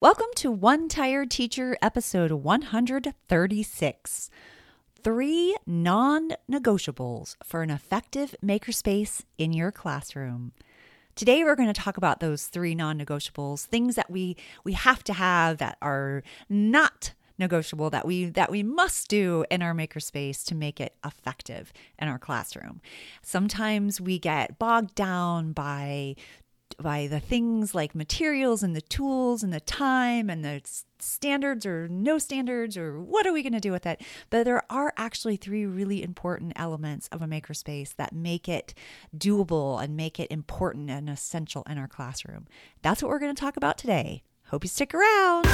Welcome to One Tired Teacher episode 136. Three non negotiables for an effective makerspace in your classroom. Today we're going to talk about those three non negotiables, things that we, we have to have that are not negotiable that we that we must do in our makerspace to make it effective in our classroom. Sometimes we get bogged down by by the things like materials and the tools and the time and the standards or no standards or what are we going to do with it? But there are actually three really important elements of a makerspace that make it doable and make it important and essential in our classroom. That's what we're going to talk about today. Hope you stick around.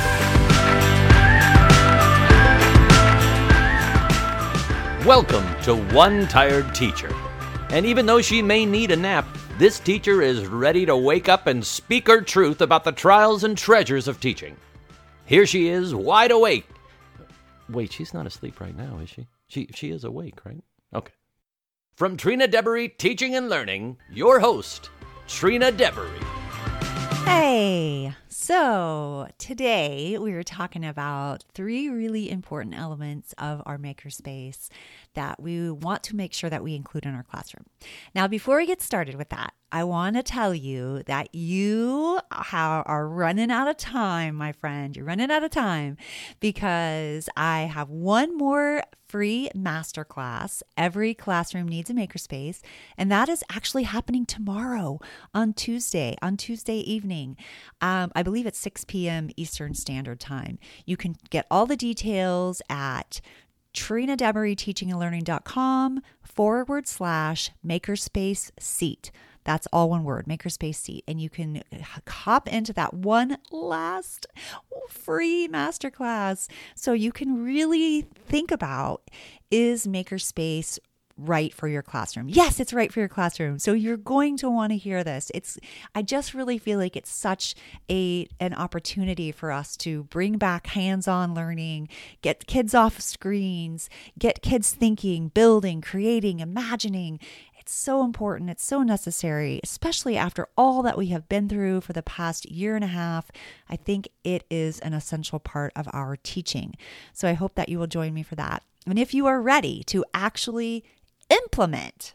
Welcome to one tired teacher. And even though she may need a nap this teacher is ready to wake up and speak her truth about the trials and treasures of teaching. Here she is, wide awake. Wait, she's not asleep right now, is she? She she is awake, right? Okay. From Trina Deboree Teaching and Learning, your host, Trina Deboree. Hey, so today we were talking about three really important elements of our makerspace that we want to make sure that we include in our classroom. Now, before we get started with that, I want to tell you that you are running out of time, my friend. You're running out of time because I have one more free masterclass. Every classroom needs a makerspace, and that is actually happening tomorrow on Tuesday, on Tuesday evening. Um, I believe it's 6 p.m. Eastern Standard Time. You can get all the details at Trina Deboree Teaching and Learning.com forward slash makerspace seat. That's all one word, makerspace seat. And you can hop into that one last free masterclass so you can really think about is makerspace right for your classroom. Yes, it's right for your classroom. So you're going to want to hear this. It's I just really feel like it's such a an opportunity for us to bring back hands-on learning, get kids off screens, get kids thinking, building, creating, imagining. It's so important. It's so necessary, especially after all that we have been through for the past year and a half. I think it is an essential part of our teaching. So I hope that you will join me for that. And if you are ready to actually implement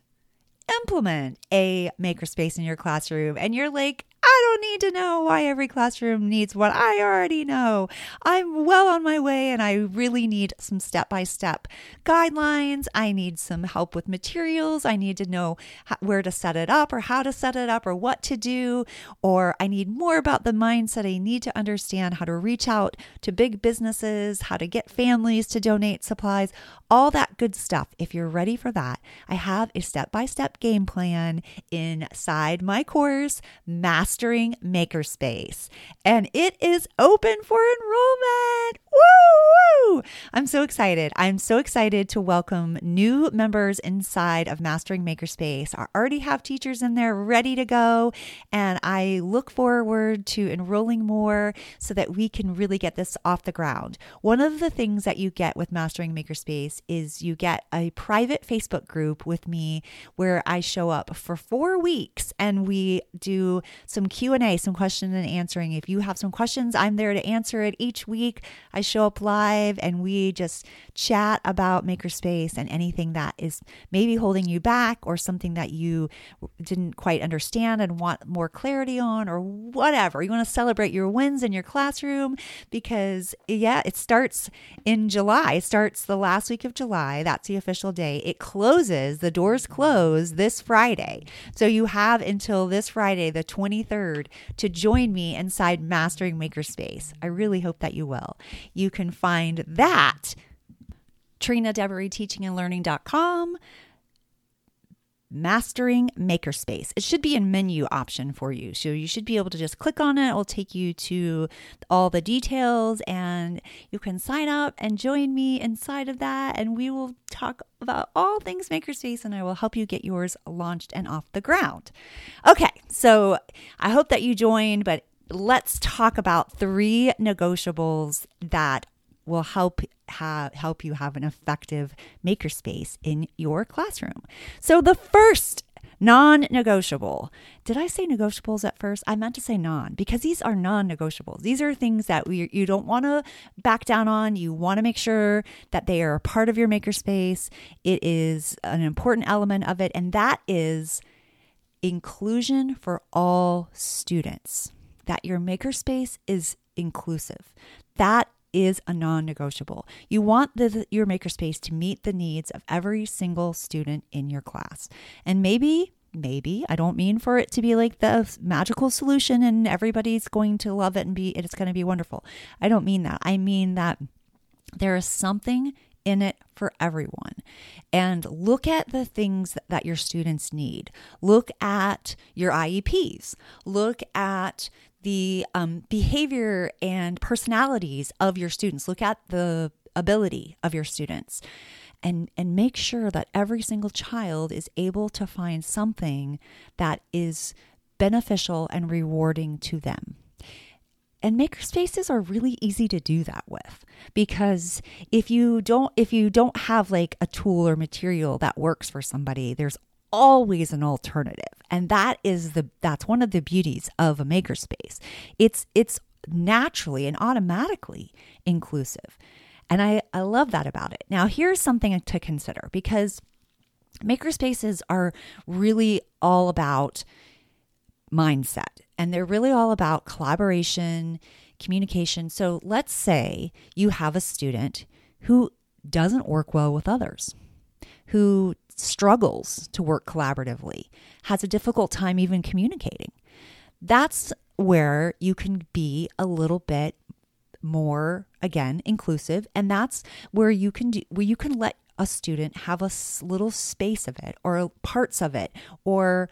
implement a makerspace in your classroom and you're like I don't need to know why every classroom needs what I already know. I'm well on my way and I really need some step by step guidelines. I need some help with materials. I need to know how, where to set it up or how to set it up or what to do. Or I need more about the mindset. I need to understand how to reach out to big businesses, how to get families to donate supplies, all that good stuff. If you're ready for that, I have a step by step game plan inside my course, Master Mastering Makerspace, and it is open for enrollment. Woo! I'm so excited. I'm so excited to welcome new members inside of Mastering Makerspace. I already have teachers in there ready to go, and I look forward to enrolling more so that we can really get this off the ground. One of the things that you get with Mastering Makerspace is you get a private Facebook group with me where I show up for 4 weeks and we do some Q&A, some question and answering. If you have some questions, I'm there to answer it each week. I show up live and we just chat about Makerspace and anything that is maybe holding you back or something that you didn't quite understand and want more clarity on or whatever. You want to celebrate your wins in your classroom because yeah, it starts in July. It starts the last week of July. That's the official day. It closes, the doors close this Friday. So you have until this Friday, the 23rd to join me inside Mastering Makerspace. I really hope that you will. You can find that Trina Deboree Teaching and Learning.com. Mastering Makerspace. It should be a menu option for you. So you should be able to just click on it. It will take you to all the details and you can sign up and join me inside of that. And we will talk about all things Makerspace and I will help you get yours launched and off the ground. Okay, so I hope that you joined, but let's talk about three negotiables that will help have help you have an effective makerspace in your classroom. So the first Non negotiable. Did I say negotiables at first? I meant to say non because these are non negotiables. These are things that we, you don't want to back down on. You want to make sure that they are a part of your makerspace. It is an important element of it, and that is inclusion for all students. That your makerspace is inclusive. That is a non-negotiable. You want the, your makerspace to meet the needs of every single student in your class. And maybe maybe I don't mean for it to be like the magical solution and everybody's going to love it and be it's going to be wonderful. I don't mean that. I mean that there is something in it for everyone. And look at the things that your students need. Look at your IEPs. Look at the um, behavior and personalities of your students. Look at the ability of your students. And, and make sure that every single child is able to find something that is beneficial and rewarding to them. And makerspaces are really easy to do that with because if you don't if you don't have like a tool or material that works for somebody, there's always an alternative. And that is the that's one of the beauties of a makerspace. It's it's naturally and automatically inclusive. And I, I love that about it. Now here's something to consider because makerspaces are really all about mindset and they're really all about collaboration, communication. So let's say you have a student who doesn't work well with others, who struggles to work collaboratively, has a difficult time even communicating. That's where you can be a little bit more again inclusive and that's where you can do where you can let a student have a little space of it or parts of it or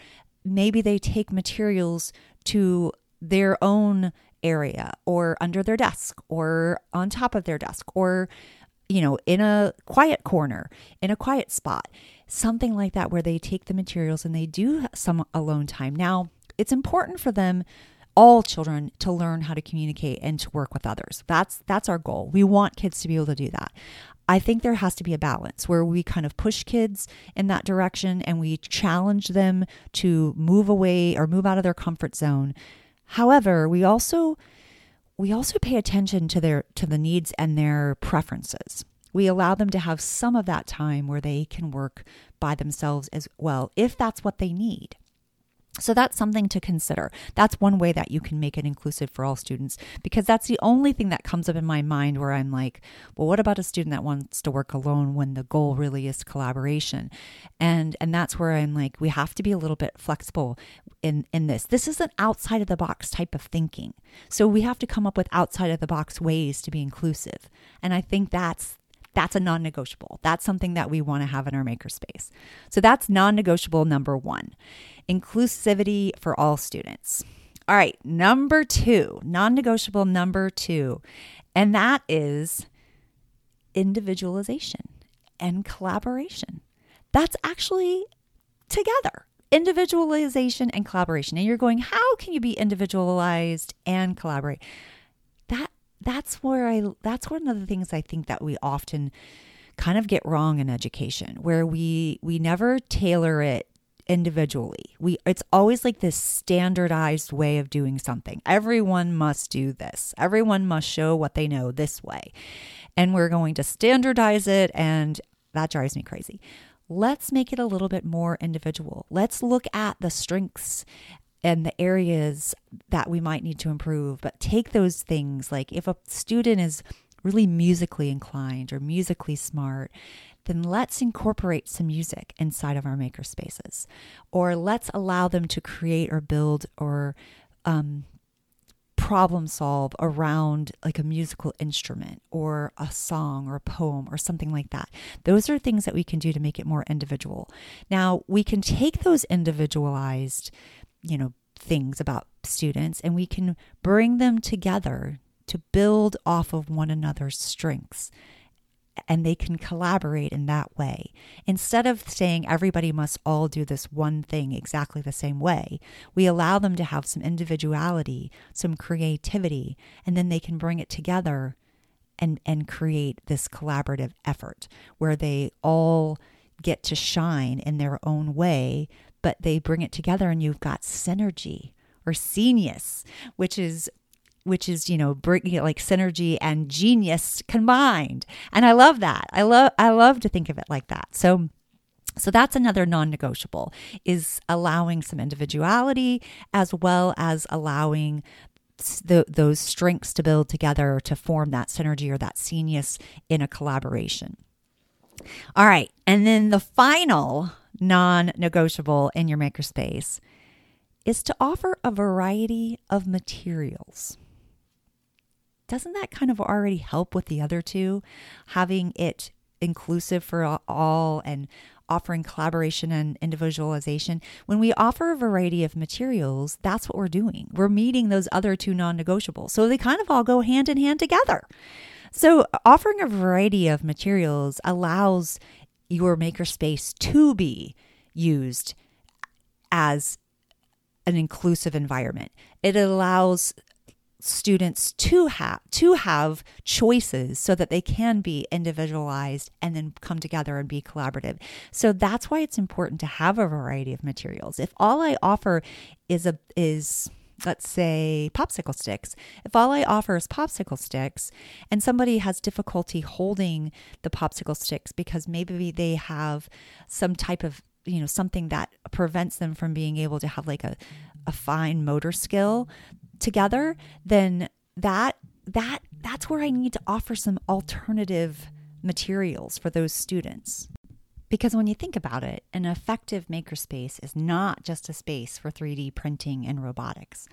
maybe they take materials to their own area or under their desk or on top of their desk or you know in a quiet corner in a quiet spot. Something like that where they take the materials and they do some alone time. Now it's important for them all children to learn how to communicate and to work with others. That's that's our goal. We want kids to be able to do that I think there has to be a balance where we kind of push kids in that direction and we challenge them to move away or move out of their comfort zone. However, we also we also pay attention to their to the needs and their preferences. We allow them to have some of that time where they can work by themselves as well if that's what they need. So that's something to consider. That's one way that you can make it inclusive for all students because that's the only thing that comes up in my mind where I'm like, well, what about a student that wants to work alone when the goal really is collaboration? And and that's where I'm like, we have to be a little bit flexible in in this. This is an outside of the box type of thinking. So we have to come up with outside of the box ways to be inclusive. And I think that's that's a non negotiable. That's something that we want to have in our makerspace. So that's non negotiable number one inclusivity for all students. All right, number two, non negotiable number two, and that is individualization and collaboration. That's actually together individualization and collaboration. And you're going, how can you be individualized and collaborate? That that's where I that's one of the things I think that we often kind of get wrong in education where we we never tailor it individually. We it's always like this standardized way of doing something. Everyone must do this. Everyone must show what they know this way. And we're going to standardize it and that drives me crazy. Let's make it a little bit more individual. Let's look at the strengths and the areas that we might need to improve, but take those things like if a student is really musically inclined or musically smart, then let's incorporate some music inside of our maker spaces. Or let's allow them to create or build or um, problem solve around like a musical instrument or a song or a poem or something like that. Those are things that we can do to make it more individual. Now, we can take those individualized, you know, things about students and we can bring them together to build off of one another's strengths and they can collaborate in that way. Instead of saying everybody must all do this one thing exactly the same way, we allow them to have some individuality, some creativity, and then they can bring it together and, and create this collaborative effort where they all get to shine in their own way but they bring it together and you've got synergy or genius, which is which is you know bringing like synergy and genius combined. And i love that. I love i love to think of it like that. So so that's another non-negotiable is allowing some individuality as well as allowing the, those strengths to build together to form that synergy or that genius in a collaboration. All right. And then the final non-negotiable in your makerspace is to offer a variety of materials doesn't that kind of already help with the other two? Having it inclusive for all and offering collaboration and individualization. When we offer a variety of materials, that's what we're doing. We're meeting those other two non negotiables. So they kind of all go hand in hand together. So offering a variety of materials allows your makerspace to be used as an inclusive environment. It allows students to have to have choices so that they can be individualized and then come together and be collaborative. So that's why it's important to have a variety of materials. If all I offer is a is let's say popsicle sticks. If all I offer is popsicle sticks and somebody has difficulty holding the popsicle sticks because maybe they have some type of you know something that prevents them from being able to have like a a fine motor skill together, then that that that's where I need to offer some alternative materials for those students. Because when you think about it, an effective makerspace is not just a space for 3D printing and robotics.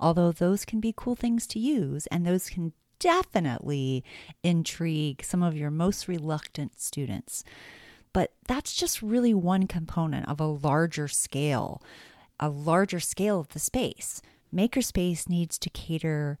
Although those can be cool things to use and those can definitely intrigue some of your most reluctant students. But that's just really one component of a larger scale, a larger scale of the space. Makerspace needs to cater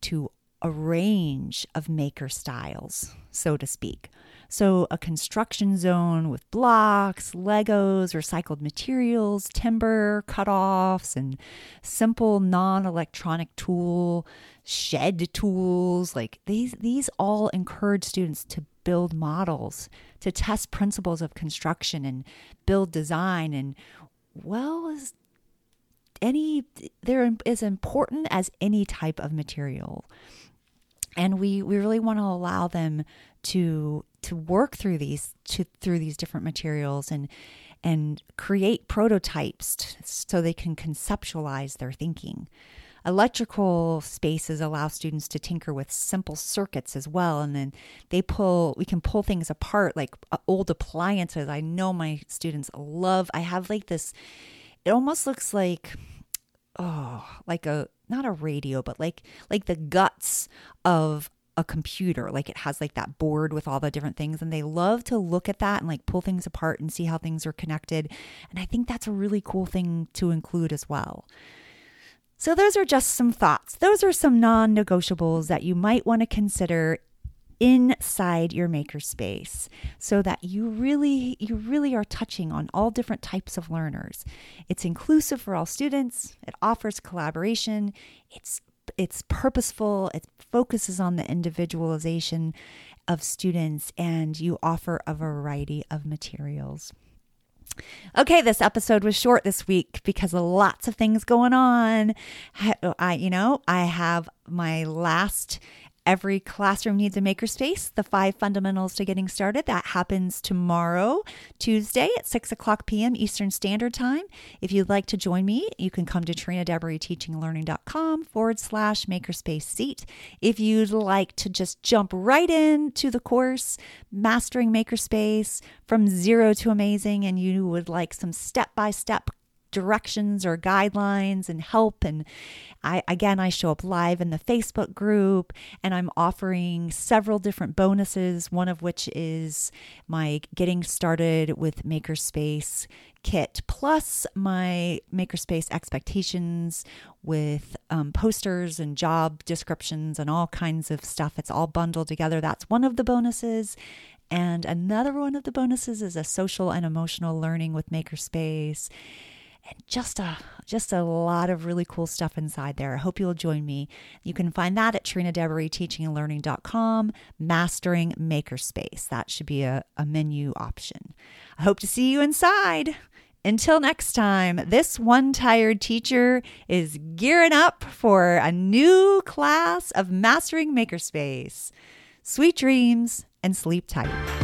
to a range of maker styles, so to speak. So, a construction zone with blocks, Legos, recycled materials, timber, cutoffs, and simple non electronic tool, shed tools. Like these, these all encourage students to build models, to test principles of construction and build design and well any they're as important as any type of material. And we we really want to allow them to to work through these to through these different materials and and create prototypes so they can conceptualize their thinking. Electrical spaces allow students to tinker with simple circuits as well and then they pull we can pull things apart like uh, old appliances. I know my students love i have like this it almost looks like oh, like a not a radio, but like like the guts of a computer. Like it has like that board with all the different things and they love to look at that and like pull things apart and see how things are connected. And I think that's a really cool thing to include as well. So, those are just some thoughts. Those are some non negotiables that you might want to consider inside your makerspace so that you really you really are touching on all different types of learners. It's inclusive for all students, it offers collaboration, it's it's purposeful, it focuses on the individualization of students and you offer a variety of materials. Okay, this episode was short this week because lots of things going on. I, you know, I have my last Every classroom needs a makerspace. The five fundamentals to getting started. That happens tomorrow, Tuesday at 6 o'clock p.m. Eastern Standard Time. If you'd like to join me, you can come to trinadebreteachinglearning.com forward slash makerspace seat. If you'd like to just jump right into the course, Mastering Makerspace from zero to amazing, and you would like some step by step directions or guidelines and help. And I again I show up live in the Facebook group and I'm offering several different bonuses one of which is my getting started with makerspace kit plus my makerspace expectations with um, posters and job descriptions and all kinds of stuff. It's all bundled together. That's one of the bonuses. And another one of the bonuses is a social and emotional learning with makerspace and just a just a lot of really cool stuff inside there. I hope you'll join me. You can find that at trinadebreteachingandlearning.com, Mastering Makerspace. That should be a, a menu option. I hope to see you inside. Until next time, this one tired teacher is gearing up for a new class of Mastering Makerspace. Sweet dreams and sleep tight.